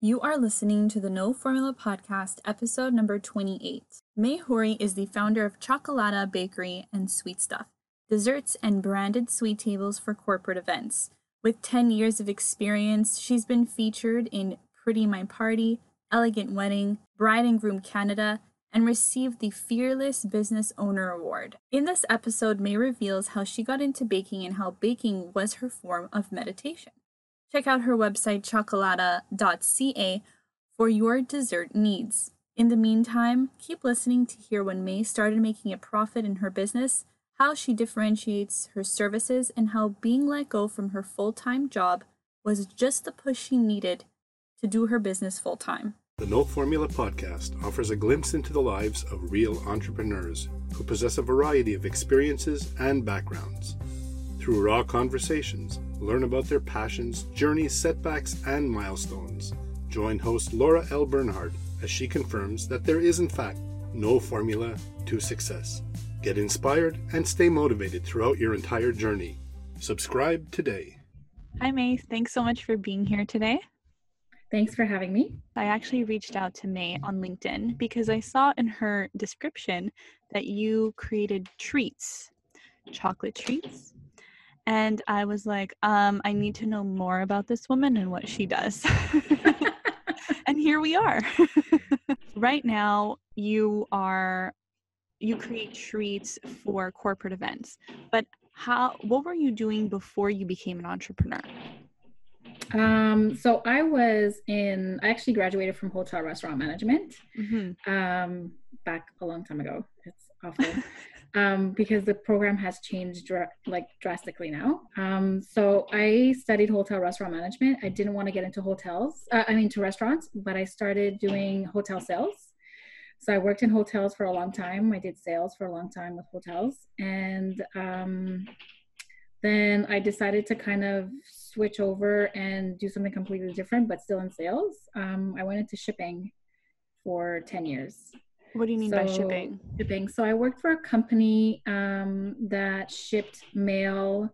You are listening to the No Formula Podcast, episode number 28. May Hori is the founder of Chocolata Bakery and Sweet Stuff, desserts and branded sweet tables for corporate events. With 10 years of experience, she's been featured in Pretty My Party, Elegant Wedding, Bride and Groom Canada, and received the Fearless Business Owner Award. In this episode, May reveals how she got into baking and how baking was her form of meditation. Check out her website, chocolata.ca, for your dessert needs. In the meantime, keep listening to hear when May started making a profit in her business, how she differentiates her services, and how being let go from her full time job was just the push she needed to do her business full time. The No Formula podcast offers a glimpse into the lives of real entrepreneurs who possess a variety of experiences and backgrounds. Through raw conversations, learn about their passions, journeys, setbacks, and milestones. Join host Laura L. Bernhard as she confirms that there is, in fact, no formula to success. Get inspired and stay motivated throughout your entire journey. Subscribe today. Hi, May. Thanks so much for being here today. Thanks for having me. I actually reached out to May on LinkedIn because I saw in her description that you created treats, chocolate treats, and I was like, um, I need to know more about this woman and what she does. and here we are. right now, you are you create treats for corporate events. But how what were you doing before you became an entrepreneur? Um, so I was in I actually graduated from hotel restaurant management mm-hmm. um, back a long time ago. It's awful. um, because the program has changed dr- like drastically now. Um, so I studied hotel restaurant management. I didn't want to get into hotels, uh, I mean to restaurants, but I started doing hotel sales. So I worked in hotels for a long time. I did sales for a long time with hotels, and um, then I decided to kind of switch over and do something completely different, but still in sales. Um, I went into shipping for 10 years. What do you mean so, by shipping? Shipping. So I worked for a company um, that shipped mail,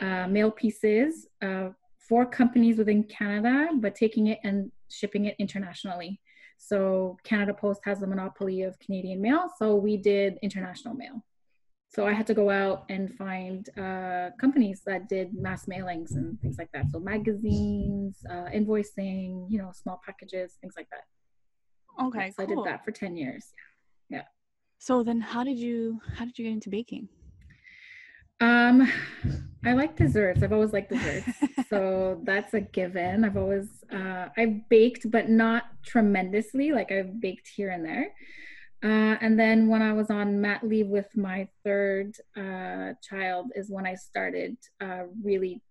uh, mail pieces uh, for companies within Canada, but taking it and shipping it internationally. So Canada Post has a monopoly of Canadian mail, so we did international mail. So I had to go out and find uh, companies that did mass mailings and things like that. So magazines, uh, invoicing, you know, small packages, things like that. Okay, so cool. I did that for 10 years. Yeah. So then how did you how did you get into baking? Um I like desserts. I've always liked desserts. so that's a given. I've always uh I've baked but not tremendously. Like I've baked here and there. Uh, and then when I was on mat leave with my third uh, child is when I started uh, really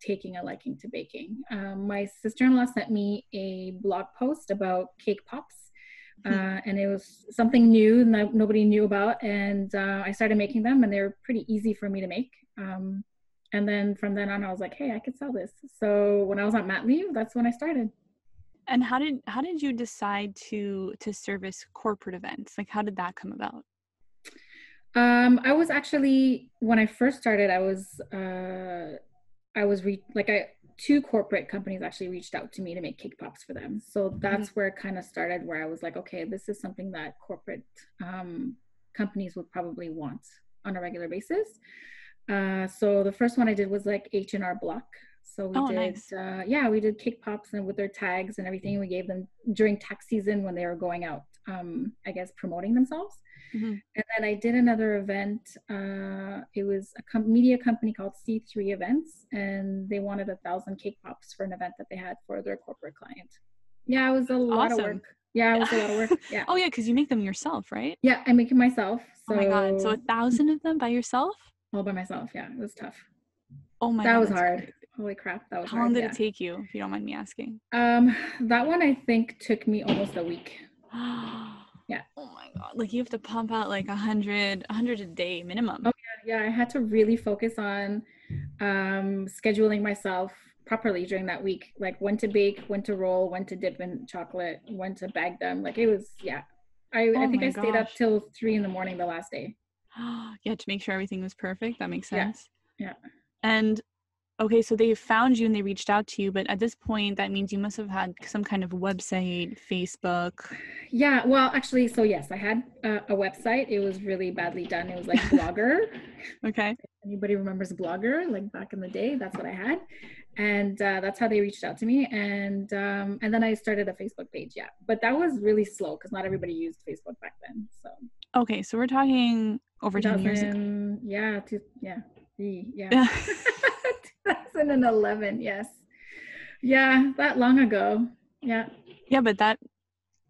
taking a liking to baking. Um, my sister-in-law sent me a blog post about cake pops. Uh, and it was something new that nobody knew about. And uh, I started making them, and they were pretty easy for me to make. Um, and then from then on, I was like, hey, I could sell this. So when I was on mat leave, that's when I started. And how did how did you decide to to service corporate events? Like, how did that come about? Um, I was actually when I first started, I was uh, I was re- like I two corporate companies actually reached out to me to make cake pops for them. So that's mm-hmm. where it kind of started, where I was like, okay, this is something that corporate um, companies would probably want on a regular basis. Uh, so the first one I did was like H and R Block. So we oh, did, nice. uh, yeah, we did cake pops and with their tags and everything. We gave them during tax season when they were going out, um, I guess, promoting themselves. Mm-hmm. And then I did another event. Uh, it was a com- media company called C3 Events, and they wanted a thousand cake pops for an event that they had for their corporate client. Yeah, it was a lot awesome. of work. Yeah, it was a lot of work. Yeah. oh yeah, because you make them yourself, right? Yeah, I make it myself. So... Oh my god! So a thousand of them by yourself? All by myself. Yeah, it was tough. Oh my. That god, was hard. Crazy. Holy crap, that was. How hard, long did yeah. it take you, if you don't mind me asking? Um, that one I think took me almost a week. Yeah. Oh my god! Like you have to pump out like a hundred, a hundred a day minimum. Oh yeah, yeah. I had to really focus on um, scheduling myself properly during that week. Like when to bake, when to roll, when to dip in chocolate, when to bag them. Like it was, yeah. I, oh I think I stayed gosh. up till three in the morning the last day. yeah, to make sure everything was perfect. That makes sense. Yeah. yeah. And okay, so they found you and they reached out to you, but at this point, that means you must have had some kind of website, Facebook. Yeah, well, actually, so yes, I had a, a website. It was really badly done. It was like Blogger. okay. Anybody remembers Blogger? Like back in the day, that's what I had, and uh, that's how they reached out to me. And um, and then I started a Facebook page. Yeah, but that was really slow because not everybody used Facebook back then. So. Okay, so we're talking over 10 years ago. Yeah, two, yeah, yeah. 2011, yes. Yeah, that long ago. Yeah. Yeah, but that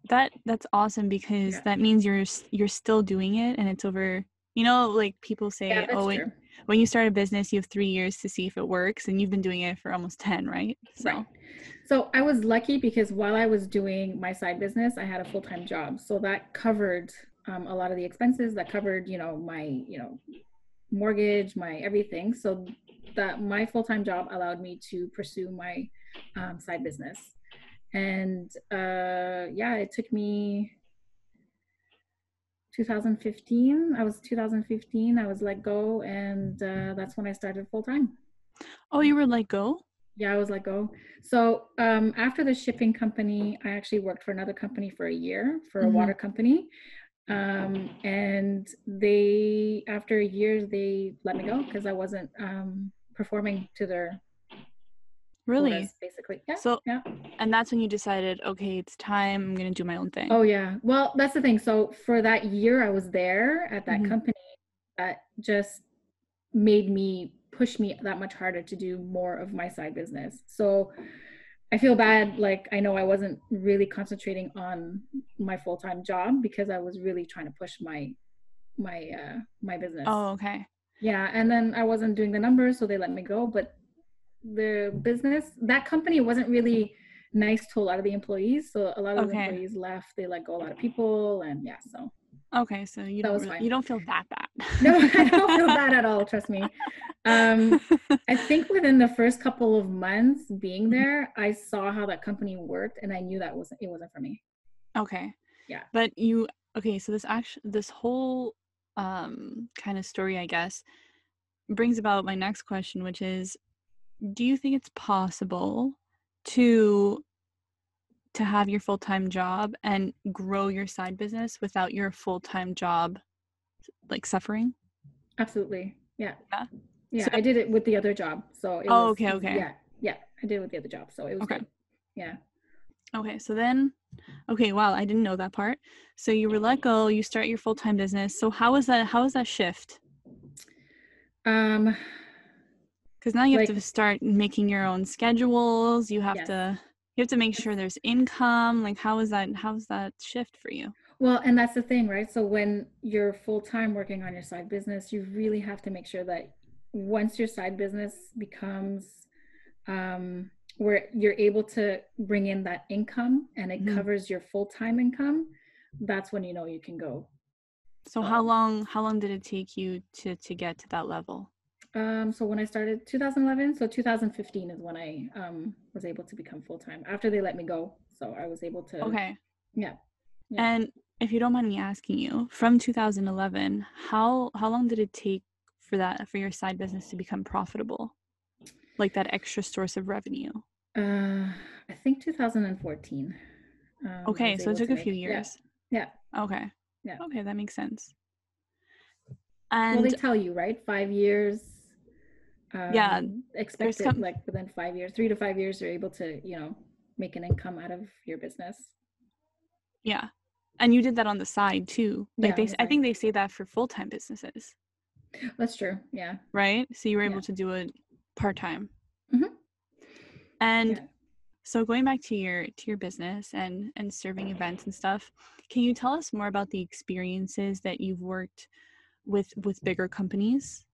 that that's awesome because yeah. that means you're you're still doing it and it's over you know like people say yeah, oh when, when you start a business you have three years to see if it works and you've been doing it for almost 10 right so right. so i was lucky because while i was doing my side business i had a full-time job so that covered um, a lot of the expenses that covered you know my you know mortgage my everything so that my full-time job allowed me to pursue my um, side business. And uh, yeah it took me 2015 i was 2015 i was let go and uh, that's when i started full-time. Oh you were let go? Yeah i was let go. So um, after the shipping company i actually worked for another company for a year for a mm-hmm. water company. Um, and they after a year they let me go because i wasn't um, performing to their really quotas, basically yeah so yeah and that's when you decided okay it's time i'm gonna do my own thing oh yeah well that's the thing so for that year i was there at that mm-hmm. company that just made me push me that much harder to do more of my side business so I feel bad. Like I know I wasn't really concentrating on my full time job because I was really trying to push my my uh my business. Oh, okay. Yeah, and then I wasn't doing the numbers, so they let me go. But the business, that company wasn't really nice to a lot of the employees. So a lot of okay. the employees left. They let go a lot of people, and yeah, so. Okay, so you don't really, you don't feel that bad. no, I don't feel bad at all. Trust me. Um, I think within the first couple of months being mm-hmm. there, I saw how that company worked, and I knew that wasn't it wasn't for me. Okay. Yeah. But you okay? So this actually this whole um kind of story, I guess, brings about my next question, which is, do you think it's possible to to have your full-time job and grow your side business without your full-time job like suffering? Absolutely. Yeah. Yeah? Yeah so, i did it with the other job so oh was, okay okay. yeah yeah i did it with the other job so it was okay. good. yeah. Okay so then okay wow i didn't know that part. So you were let go you start your full-time business. So how was that how was that shift? Um because now you have to start making your own schedules you have yes. to you have to make sure there's income like how is that how's that shift for you? Well and that's the thing right? So when you're full-time working on your side business you really have to make sure that once your side business becomes um, where you're able to bring in that income and it mm-hmm. covers your full-time income that's when you know you can go so how long how long did it take you to to get to that level um, so when I started 2011, so 2015 is when I um, was able to become full time after they let me go. So I was able to. Okay. Yeah. yeah. And if you don't mind me asking you, from 2011, how how long did it take for that for your side business to become profitable, like that extra source of revenue? Uh, I think 2014. Um, okay, so it took a few years. Yeah. yeah. Okay. Yeah. Okay, that makes sense. And well, they tell you right, five years um, yeah expected like within five years three to five years you're able to you know make an income out of your business yeah and you did that on the side too like yeah, they the i think they say that for full-time businesses that's true yeah right so you were able yeah. to do it part-time mm-hmm. And yeah. so going back to your to your business and and serving events and stuff can you tell us more about the experiences that you've worked with with bigger companies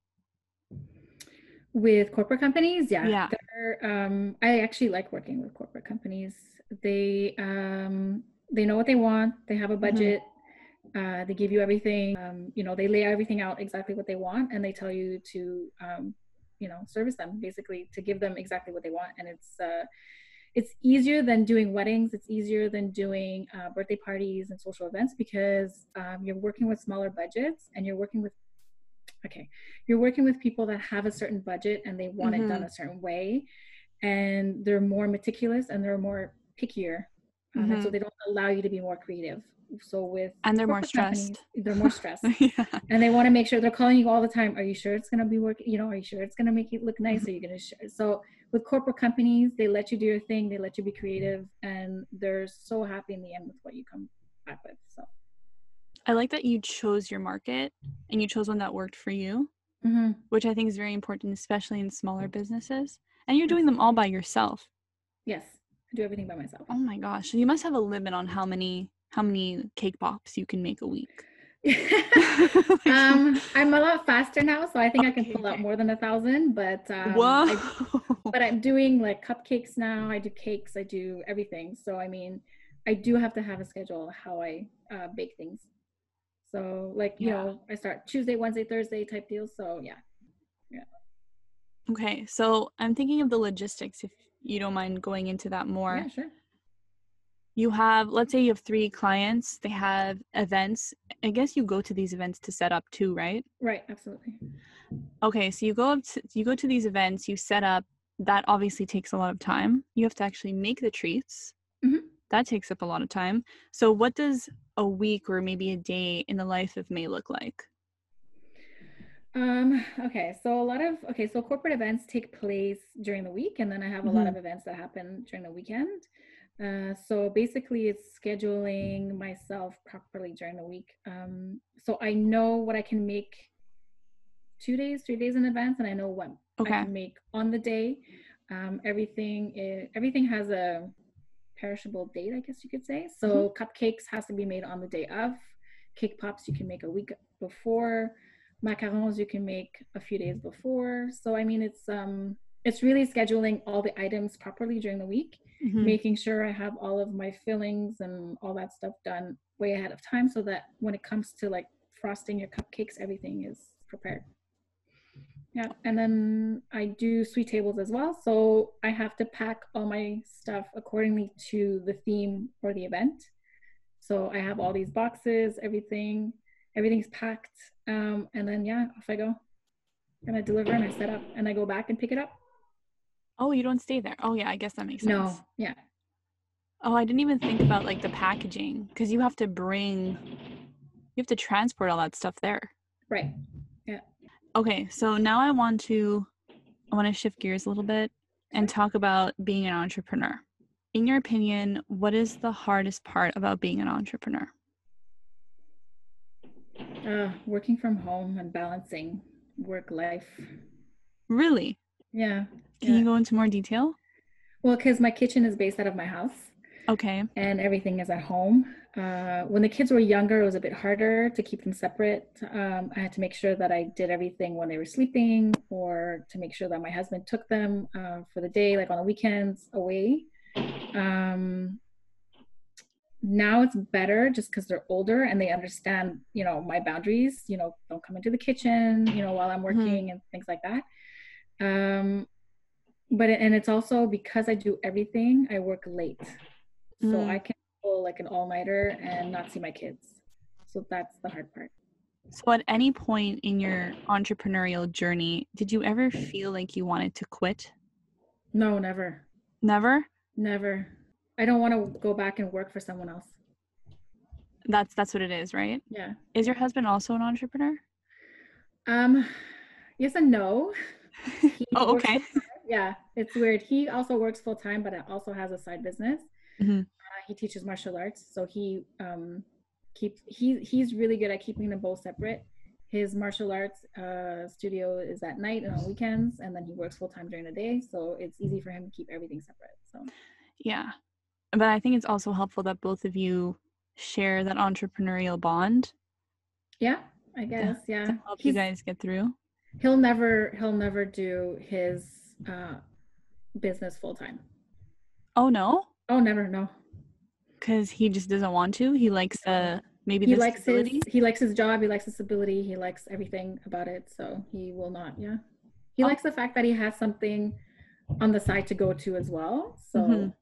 with corporate companies yeah, yeah. Um, i actually like working with corporate companies they um, they know what they want they have a mm-hmm. budget mm-hmm. uh, they give you everything um, you know they lay everything out exactly what they want and they tell you to um, you know service them basically to give them exactly what they want. And it's uh, it's easier than doing weddings. It's easier than doing uh, birthday parties and social events because um, you're working with smaller budgets and you're working with okay you're working with people that have a certain budget and they want Mhm. it done a certain way. And they're more meticulous and they're more pickier. Um, and so they don't allow you to be more creative so with And they're more stressed. they're more stressed yeah. and they want to make sure they're calling you all the time are you sure it's going to be working you know are you sure it's going to make it look nice are you going to sh-? so with corporate companies they let you do your thing they let you be creative and they're so happy in the end with what you come back with so I like that you chose your market and you chose one that worked for you, Mhm. which I think is very important, especially in smaller businesses. And you're doing them all by yourself. yes i do everything by myself Oh my gosh. You must have a limit on how many how many cake pops you can make a week. um i'm a lot faster now so i think i can Okay, pull out more than a thousand but um, Whoa. I- but i'm doing like cupcakes now i do cakes i do everything so i mean i do have to have a schedule how i uh, bake things so like you Yeah. know i start tuesday wednesday thursday type deals so yeah, yeah okay. So I'm thinking of the logistics if you don't mind going into that more. yeah sure you have let's say you have three clients they have events. I guess you go to these events to set up too right? Right absolutely. Okay so you go up to, you go to these events you set up that obviously takes a lot of time. You have to actually make the treats. Mhm. that takes up a lot of time. So what does a week or maybe a day in the life of may look like? Um, okay, so a lot of okay, so corporate events take place during the week, and then I have a lot of events that happen during the weekend. Uh, so basically, it's scheduling myself properly during the week. Um, so I know what I can make two days, three days in advance, and I know what I can make on the day. Um, everything is, everything has a perishable date, I guess you could say. So cupcakes has to be made on the day of. Cake pops you can make a week before. Macarons you can make a few days before. So I mean, it's um, it's really scheduling all the items properly during the week, Mhm. making sure I have all of my fillings and all that stuff done way ahead of time, so that when it comes to like frosting your cupcakes, everything is prepared. Yeah, and then I do sweet tables as well. So I have to pack all my stuff accordingly to the theme or the event. So I have all these boxes, everything, everything's packed. Um, and then yeah, off I go. And I deliver and I set up and I go back and pick it up. Oh you don't stay there oh yeah i guess that makes sense No, yeah. oh i didn't even think about like the packaging because you have to bring you have to transport all that stuff there Right. Yeah. Okay, so now I want to I want to shift gears a little bit and talk about being an entrepreneur. In your opinion, what is the hardest part about being an entrepreneur? Uh, working from home and balancing work life. Really? Yeah. Can Yeah. you go into more detail? Well, because my kitchen is based out of my house. Okay. and everything is at home. Uh, when the kids were younger, it was a bit harder to keep them separate. Um, I had to make sure that I did everything when they were sleeping, or to make sure that my husband took them uh, for the day, like on the weekends, away. Um, now it's better just because they're older and they understand, you know, my boundaries. You know, don't come into the kitchen, you know, while I'm working and things like that. Um, but and it's also because I do everything, I work late so Mm. I can pull like an all nighter and not see my kids. So that's the hard part. So at any point in your entrepreneurial journey, did you ever feel like you wanted to quit? No, never, Never? never. I don't want to go back and work for someone else. That's that's what it is, right? Yeah. Is your husband also an entrepreneur? Um. Yes and no. Oh, okay. Yeah, it's weird. He also works full time, but also has a side business. Mhm. Uh, he teaches martial arts, so he um keeps he he's really good at keeping them both separate. His martial arts uh, studio is at night and on weekends, and then he works full time during the day. So it's easy for him to keep everything separate. So Yeah. But I think it's also helpful that both of you share that entrepreneurial bond yeah, I guess yeah. help you guys get through. He'll never he'll never do his uh, business full time. Oh no, Oh, never no. because he just doesn't want to. He likes uh maybe he the likes stability. his he likes his job he likes his ability he likes everything about it so he will not yeah he Oh. likes the fact that he has something on the side to go to as well so Mhm.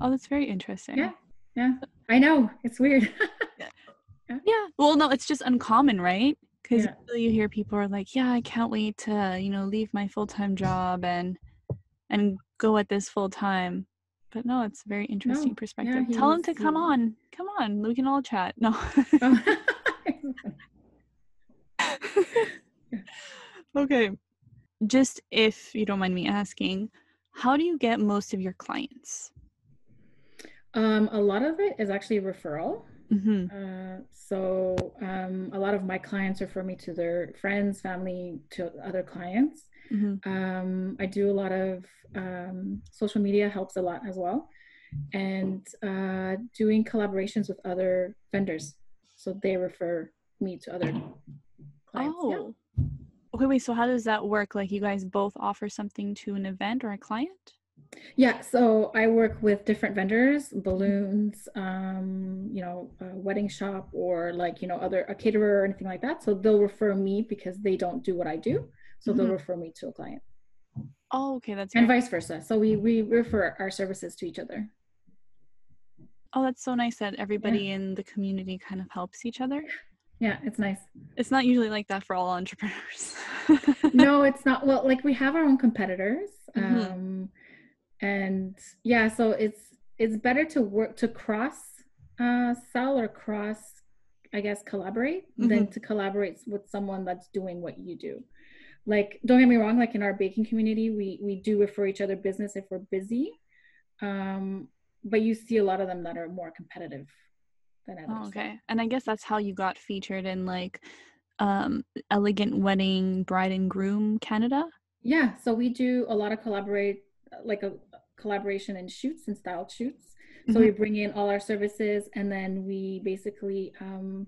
Oh, that's very interesting. yeah yeah i know it's weird yeah. Yeah. Well, no, it's just uncommon, right? Because Yeah. you hear people are like, "Yeah, I can't wait to, you know, leave my full time job and and go at this full time." But no, it's a very interesting perspective. Tell him to come on. Come on, we can all chat. No. Oh. okay. Just if you don't mind me asking, how do you get most of your clients? um, a lot of it is actually referral. Hmm Uh, so um, a lot of my clients refer me to their friends, family, to other clients. hmm Um, I do a lot of um, social media helps a lot as well, and uh, doing collaborations with other vendors, so they refer me to other clients. yeah. Oh. Okay, wait. So how does that work? Like, you guys both offer something to an event or a client? Yeah, so I work with different vendors, balloons, um, you know, a wedding shop or like, you know, other a caterer or anything like that. So they'll refer me because they don't do what I do. So they'll Mhm. refer me to a client Oh, okay. That's and vice versa. So we we refer our services to each other. oh, that's so nice that everybody in the community kind of helps each other. Yeah, it's nice. It's not usually like that for all entrepreneurs. no, it's not. Well, like we have our own competitors. Mhm. Um, and yeah, so it's it's better to work to cross uh, sell or cross, I guess, collaborate than to collaborate with someone that's doing what you do. Like, don't get me wrong. Like in our baking community, we we do refer each other business if we're busy. Um, but you see a lot of them that are more competitive than others. Oh, okay. And I guess that's how you got featured in like um Elegant Wedding Bride and Groom Canada. Yeah, so we do a lot of collaborate, like a collaboration and shoots and styled shoots. So we bring in all our services, and then we basically um,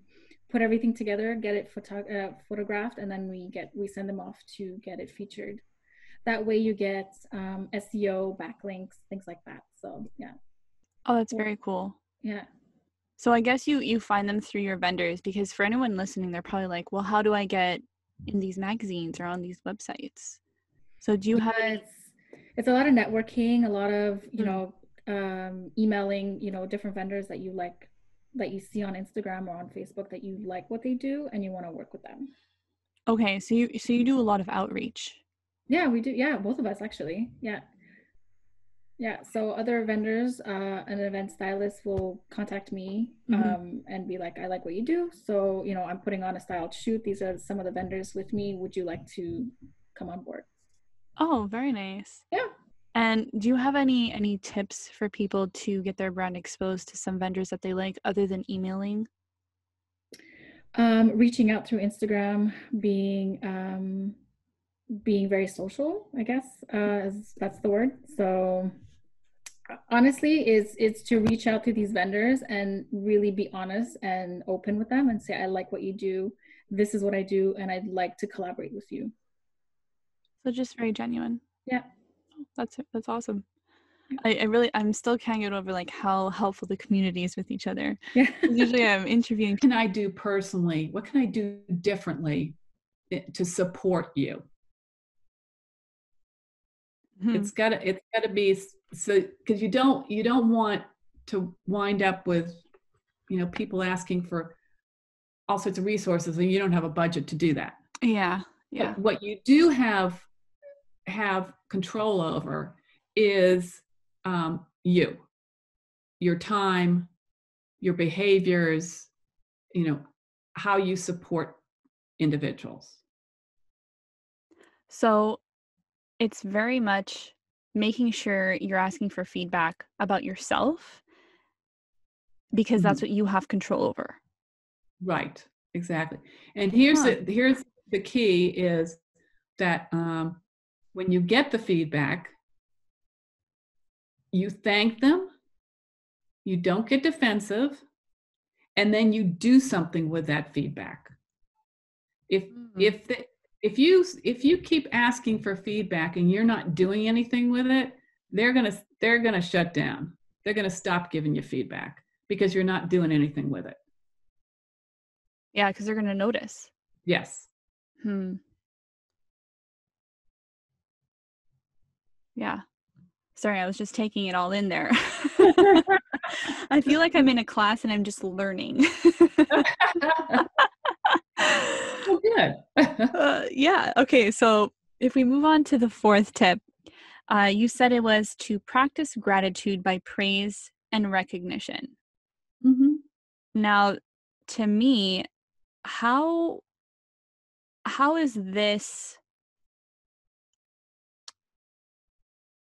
put everything together, get it photo- uh, photographed, and then we get we send them off to get it featured. That way, you get um, SEO backlinks, things like that. So yeah, Oh, that's very cool. yeah. So I guess you you find them through your vendors because for anyone listening, they're probably like, well, how do I get in these magazines or on these websites? So do you have any? It's a lot of networking, a lot of you Mm. know um, emailing, you know, different vendors that you like that you see on Instagram or on Facebook that you like what they do and you want to work with them. Okay, so you so you do a lot of outreach. Yeah, we do. Yeah, both of us actually. Yeah. Yeah. So other vendors, uh, an event stylist will contact me Mhm. um, and be like, I like what you do. So, you know, I'm putting on a styled shoot. These are some of the vendors with me. Would you like to come on board? Oh, very nice. Yeah. And do you have any any tips for people to get their brand exposed to some vendors that they like other than emailing? Um, reaching out through Instagram, being um, being very social, I guess, uh, is, that's the word. So honestly, is it's to reach out to these vendors and really be honest and open with them and say, I like what you do. This is what I do, and I'd like to collaborate with you. So just very genuine. Yeah. That's that's awesome. I, I really I'm still can't get over like how helpful the community is with each other. Yeah. Usually I'm interviewing What can I do personally? What can I do differently to support you? Mhm. It's gotta it's gotta be so because you don't you don't want to wind up with you know people asking for all sorts of resources and you don't have a budget to do that. yeah, yeah. But what you do have have control over is um, you, your time, your behaviors, you know, how you support individuals. So it's very much making sure you're asking for feedback about yourself because that's what you have control over. Right, exactly. And here's the here's the key is that um, when you get the feedback, you thank them, you don't get defensive, and then you do something with that feedback. If Mm. if the, if you if you keep asking for feedback and you're not doing anything with it, they're gonna they're gonna shut down. They're gonna stop giving you feedback because you're not doing anything with it. Yeah, because they're going to notice. Yes. Hmm. Yeah. Sorry, I was just taking it all in there. I feel like I'm in a class and I'm just learning. Well, good. yeah. Okay. So if we move on to the fourth tip, uh, you said it was to practice gratitude by praise and recognition. Mm-hmm. Now, to me, how how is this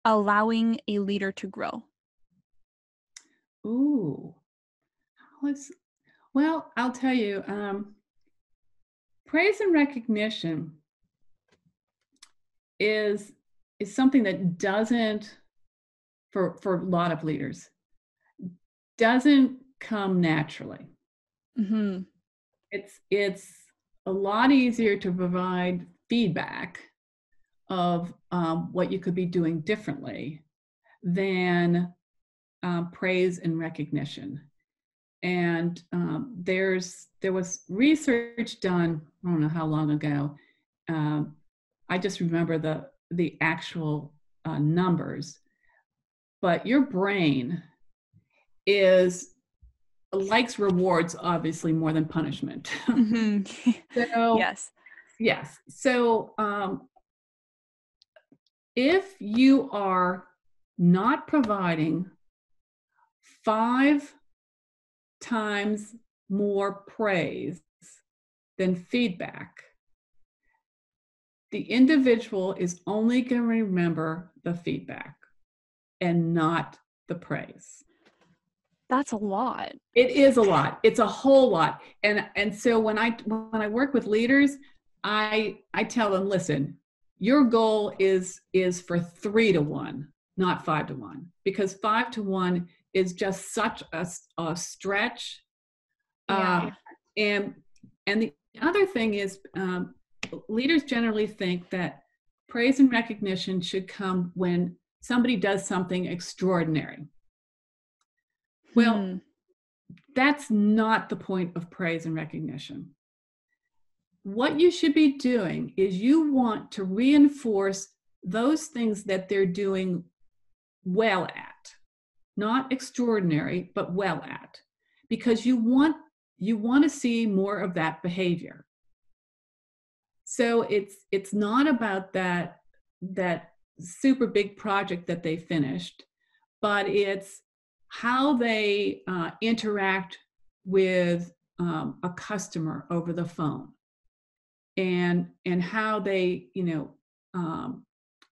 allowing a leader to grow? Ooh, is well, I'll tell you, um, praise and recognition is is something that doesn't for for a lot of leaders doesn't come naturally. Mm-hmm. It's it's a lot easier to provide feedback of um, what you could be doing differently than um, praise and recognition. And um, there's there was research done I don't know how long ago. Um, I just remember the the actual uh, numbers, but your brain is likes rewards obviously more than punishment. Mm-hmm. so yes. yes. So um, if you are not providing five times more praise than feedback, the individual is only going to remember the feedback and not the praise. That's a lot. It is a lot. It's a whole lot. And and so when I when I work with leaders, I I tell them, listen, your goal is is for 3 to 1, not 5 to 1 because 5 to 1 is just such a, a stretch. Yeah. Um, and and the other thing is um, leaders generally think that praise and recognition should come when somebody does something extraordinary. Well, Hmm. that's not the point of praise and recognition. What you should be doing is you want to reinforce those things that they're doing well at, not extraordinary, but well at, because you want you want to see more of that behavior. So it's it's not about that that super big project that they finished, but it's how they uh, interact with um, a customer over the phone and and how they you know um,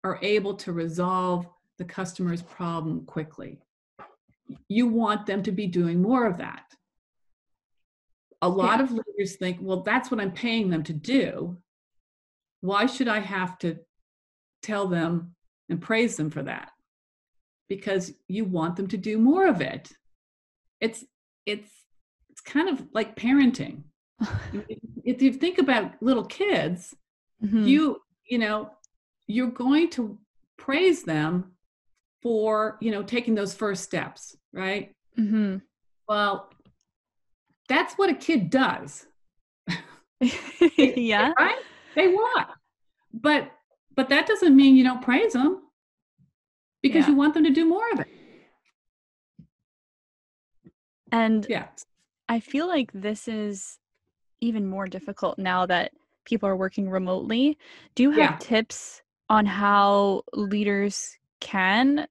are able to resolve the customer's problem quickly. You want them to be doing more of that. A lot Yeah. of leaders think well that's what i'm paying them to do. Why should i have to tell them and praise them for that? Because you want them to do more of it. It's it's it's kind of like parenting if you think about little kids Mhm. you you know you're going to praise them for you know taking those first steps right Mhm. well that's what a kid does yeah. right they want but but that doesn't mean you don't praise them because Yeah. you want them to do more of it And yeah I feel like this is even more difficult now that people are working remotely. Do you have Yeah. tips on how leaders can,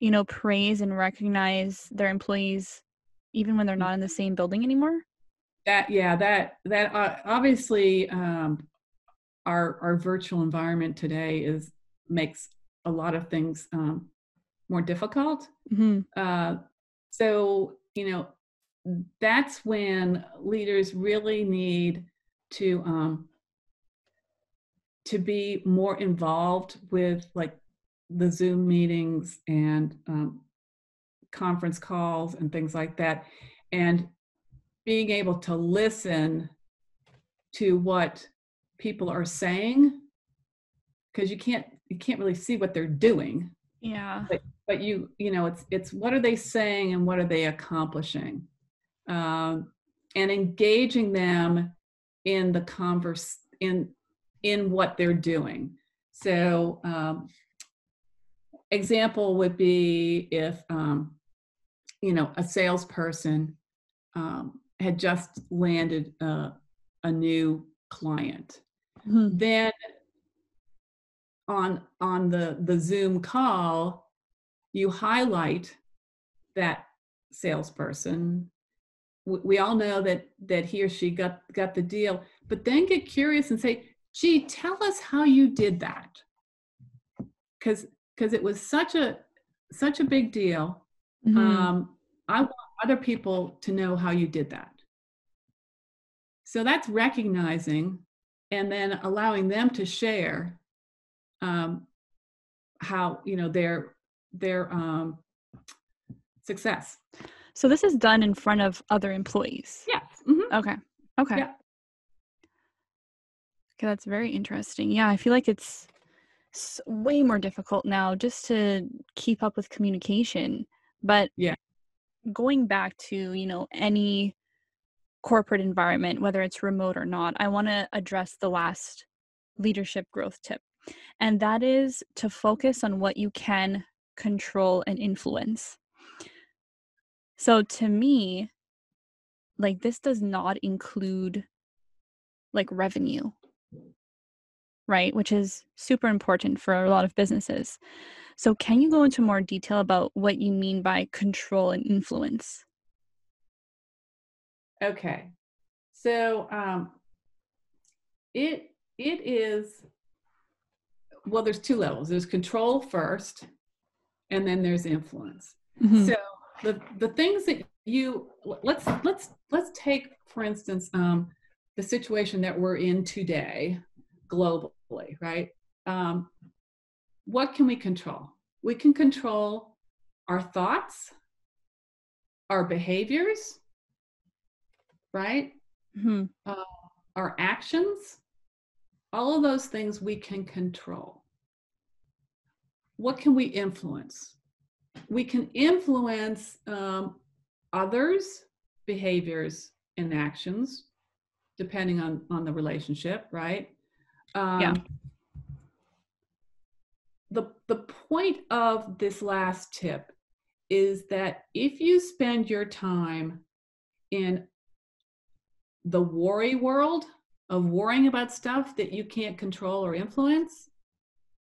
you know, praise and recognize their employees even when they're not in the same building anymore? that yeah that that uh, obviously um our our virtual environment today is makes a lot of things um more difficult hmm uh so you know that's when leaders really need to um to be more involved with like the zoom meetings and um, conference calls and things like that and being able to listen to what people are saying because you can't you can't really see what they're doing Yeah. but you you know it's it's what are they saying and what are they accomplishing um, and engaging them in the converse in in what they're doing so um, example would be if um, you know a salesperson um, had just landed a, a new client Mhm. then on on the the zoom call you highlight that salesperson we, all know that that he or she got got the deal but then get curious and say gee tell us how you did that because because it was such a such a big deal Mhm. um, I want other people to know how you did that. So that's recognizing and then allowing them to share um, how you know their their um, success. So this is done in front of other employees. Yes. mhm. Okay. Okay. Yeah. Okay, that's very interesting. Yeah, I feel like it's way more difficult now just to keep up with communication. But Yeah. going back to, you know, any corporate environment, whether it's remote or not, I want to address the last leadership growth tip. And that is to focus on what you can control and influence. So to me, like this does not include like revenue right which is super important for a lot of businesses so can you go into more detail about what you mean by control and influence Okay. So um, it it is well. There's two levels. There's control first, and then there's influence. Mhm. So the the things that you let's let's let's take for instance um, the situation that we're in today globally, right? Um, what can we control? We can control our thoughts, our behaviors, right? Mhm. Our actions. All of those things we can control. What can we influence? We can influence um, others' behaviors and actions depending on on the relationship right um, Yeah. the the point of this last tip is that if you spend your time in the worry world of worrying about stuff that you can't control or influence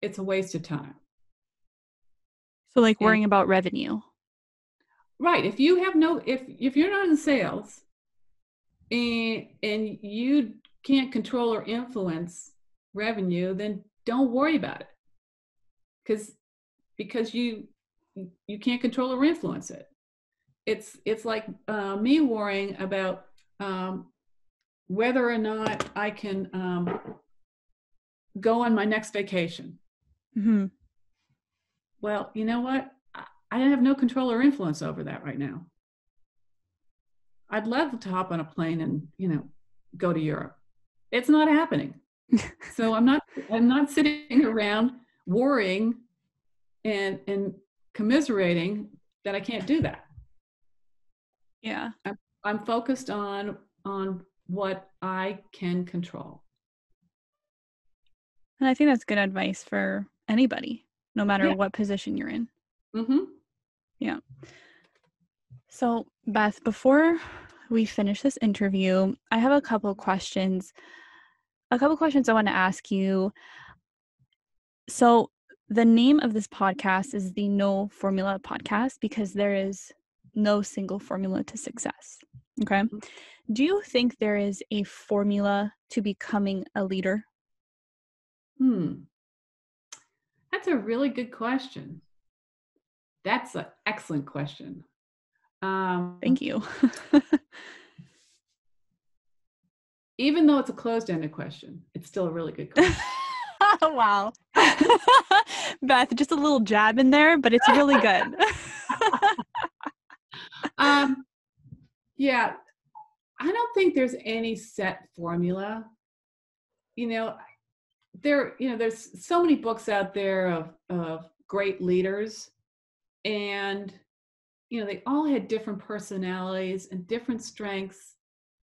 it's a waste of time so like And- worrying about revenue Right. If you have no, if if you're not in sales, and and you can't control or influence revenue, then don't worry about it, because because you you can't control or influence it. It's it's like uh, me worrying about um, whether or not I can um, go on my next vacation. hmm Well, you know what? I- have no control or influence over that right now. I'd love to hop on a plane and, you know, go to Europe. It's not happening. so I'm not I'm not sitting around worrying and and commiserating that I can't do that. yeah I'm focused on on what I can control. and i think that's good advice for anybody no matter Yeah. what position you're in Mhm. Yeah. So, Beth, before we finish this interview, I have a couple questions. A couple questions I want to ask you. So, the name of this podcast is the No Formula Podcast because there is no single formula to success. Okay. Do you think there is a formula to becoming a leader? Hmm. That's a really good question. That's an excellent question. Um, Thank you. Even though it's a closed-ended question, it's still a really good question. wow. Beth, just a little jab in there, but it's really good. um, yeah, I don't think there's any set formula. You know, there, you know, there's so many books out there of of great leaders, and you know, they all had different personalities and different strengths.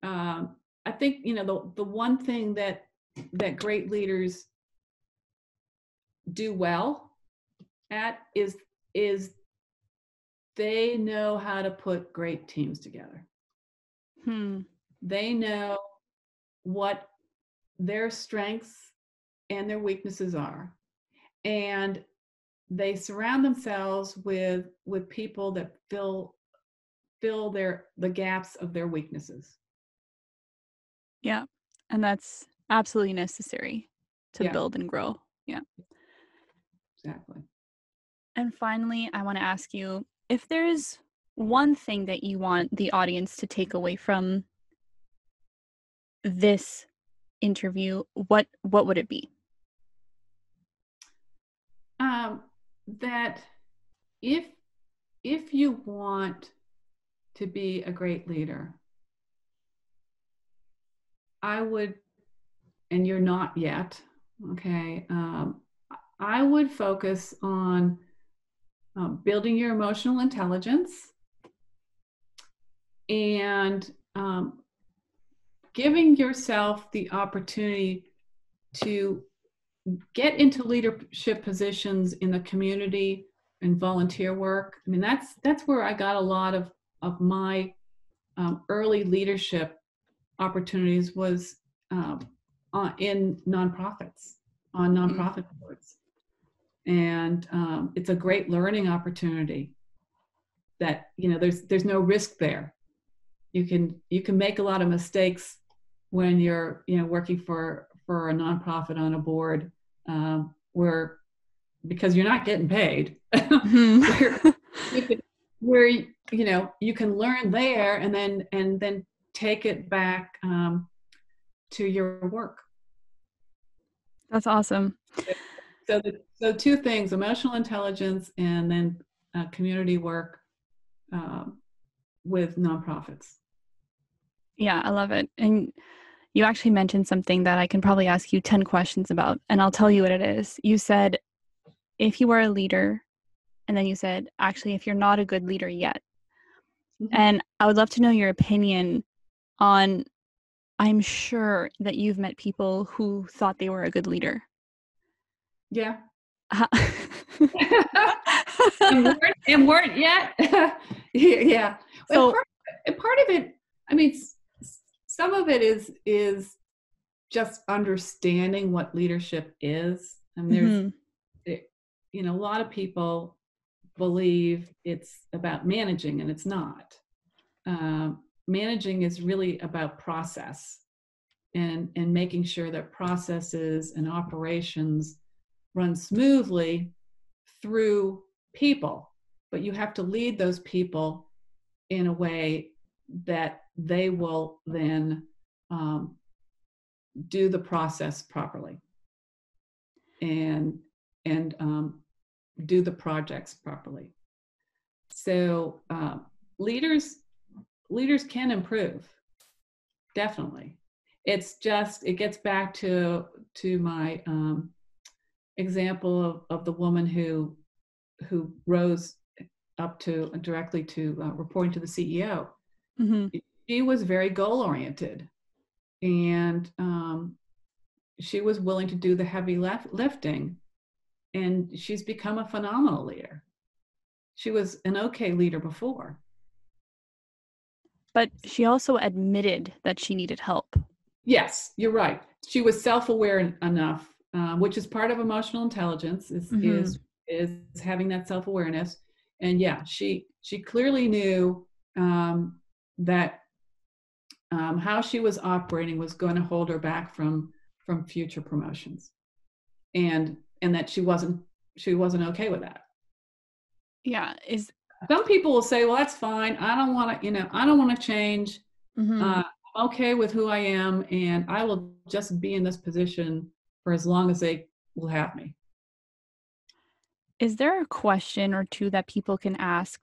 Um, I think you know the the one thing that that great leaders do well at is is they know how to put great teams together hmm. they know what their strengths and their weaknesses are and they surround themselves with with people that fill fill their the gaps of their weaknesses Yeah. And that's absolutely necessary to Yeah. build and grow. Yeah. Exactly And finally, I want to ask you if there's one thing that you want the audience to take away from this interview, what what would it be? Um, that if if you want to be a great leader i would and you're not yet okay um, i would focus on um, building your emotional intelligence and um, giving yourself the opportunity to get into leadership positions in the community and volunteer work. I mean, that's that's where I got a lot of of my um, early leadership opportunities was um, in nonprofits on nonprofit boards, and um, it's a great learning opportunity. That you know, there's there's no risk there. You can you can make a lot of mistakes when you're you know working for for a nonprofit on a board um, where because you're not getting paid where, you can, where you know you can learn there and then and then take it back um, to your work That's awesome. so the, so two things emotional intelligence and then uh, community work um, with nonprofits Yeah, I love it. And you actually mentioned something that I can probably ask you 10 questions about, and I'll tell you what it is. You said, if you are a leader, and then you said, actually, if you're not a good leader yet. Mhm. And I would love to know your opinion on, I'm sure that you've met people who thought they were a good leader. yeah and weren't, and weren't yet. yeah. So- part, part of it, I mean, some of it is is just understanding what leadership is. And there's, Mhm. it, you know, a lot of people believe it's about managing, and it's not. Um, managing is really about process and and making sure that processes and operations run smoothly through people but you have to lead those people in a way that they will then um, do the process properly. And and um, do the projects properly. So uh, leaders leaders can improve. Definitely. It's just it gets back to to my um, example of, of the woman who who rose up to directly to uh, reporting to the ceo Mhm. She was very goal oriented and um, she was willing to do the heavy lef- lifting and she's become a phenomenal leader she was an okay leader before But she also admitted that she needed help. Yes, you're right. She was self-aware enough, uh, which is part of emotional intelligence. Is Mhm. is is having that self-awareness, and yeah, she she clearly knew um, that um, how she was operating was going to hold her back from from future promotions, and and that she wasn't she wasn't okay with that. Yeah. Is Some people will say, "Well, that's fine. I don't want to, you know, I don't want to change." mhm. uh, I'm okay with who I am, and I will just be in this position for as long as they will have me. is there a question or two that people can ask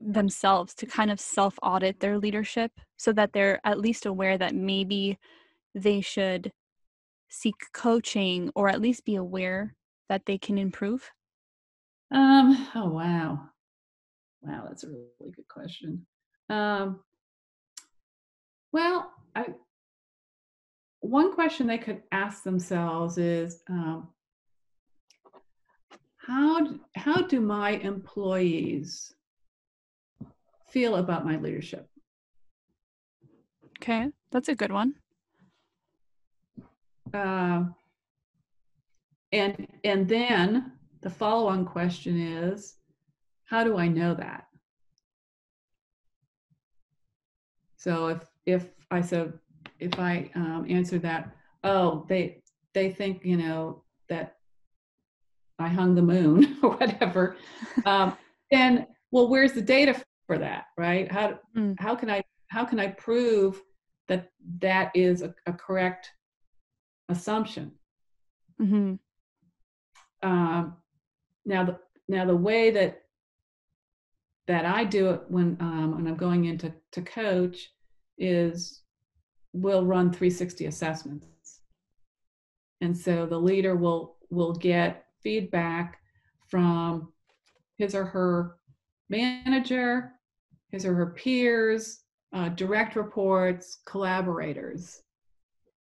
themselves to kind of self audit their leadership so that they're at least aware that maybe they should seek coaching or at least be aware that they can improve? Um, oh wow, wow, that's a really good question. Um, well, I one question they could ask themselves is, um, how how do my employees feel about my leadership? Okay, that's a good one. uh, and and then the follow-on question is, how do I know that? So if if I said if I um, answer that, oh, they they think you know that I hung the moon or whatever, um, then well, where's the data for that, right? How mm. how can I how can I prove that that is a, a correct assumption? Mm-hmm. Um, now the now the way that that I do it when um, when I'm going into to coach is we'll run 360 assessments, and so the leader will will get feedback from his or her manager, his or her peers, uh, direct reports, collaborators,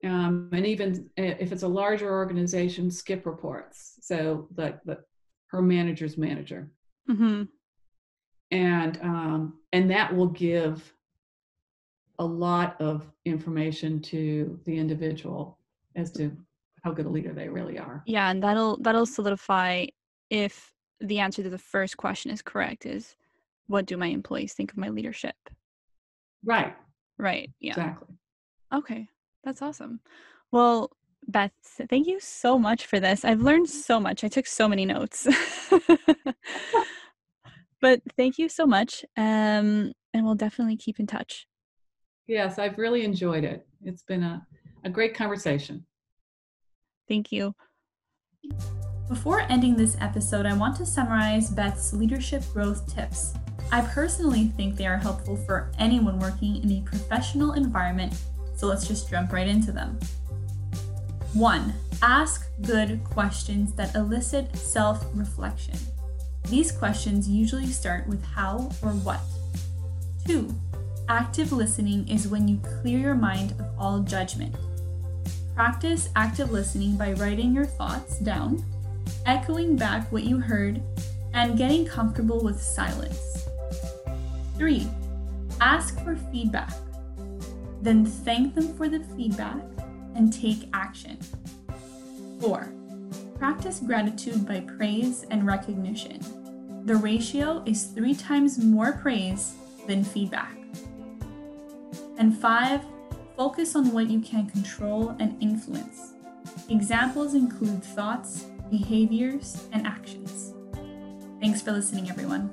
um, and even if it's a larger organization, skip reports. So the, the her manager's manager, mm-hmm. and um, and that will give a lot of information to the individual as to how good a leader they really are. Yeah, and that'll that'll solidify if the answer to the first question is correct is what do my employees think of my leadership? Right. Right. Yeah. Exactly. Okay. That's awesome. Well, Beth, thank you so much for this. I've learned so much. I took so many notes. but thank you so much. Um, and we'll definitely keep in touch. Yes, I've really enjoyed it. It's been a, a great conversation. Thank you. Before ending this episode, I want to summarize Beth's leadership growth tips. I personally think they are helpful for anyone working in a professional environment, so let's just jump right into them. 1. Ask good questions that elicit self reflection. These questions usually start with how or what. 2. Active listening is when you clear your mind of all judgment. Practice active listening by writing your thoughts down echoing back what you heard, and getting comfortable with silence. 3. Ask for feedback. Then thank them for the feedback and take action. 4. Practice gratitude by praise and recognition. The ratio is three times more praise than feedback. And 5. Focus on what you can control and influence. Examples include thoughts, behaviors, and actions. Thanks for listening, everyone.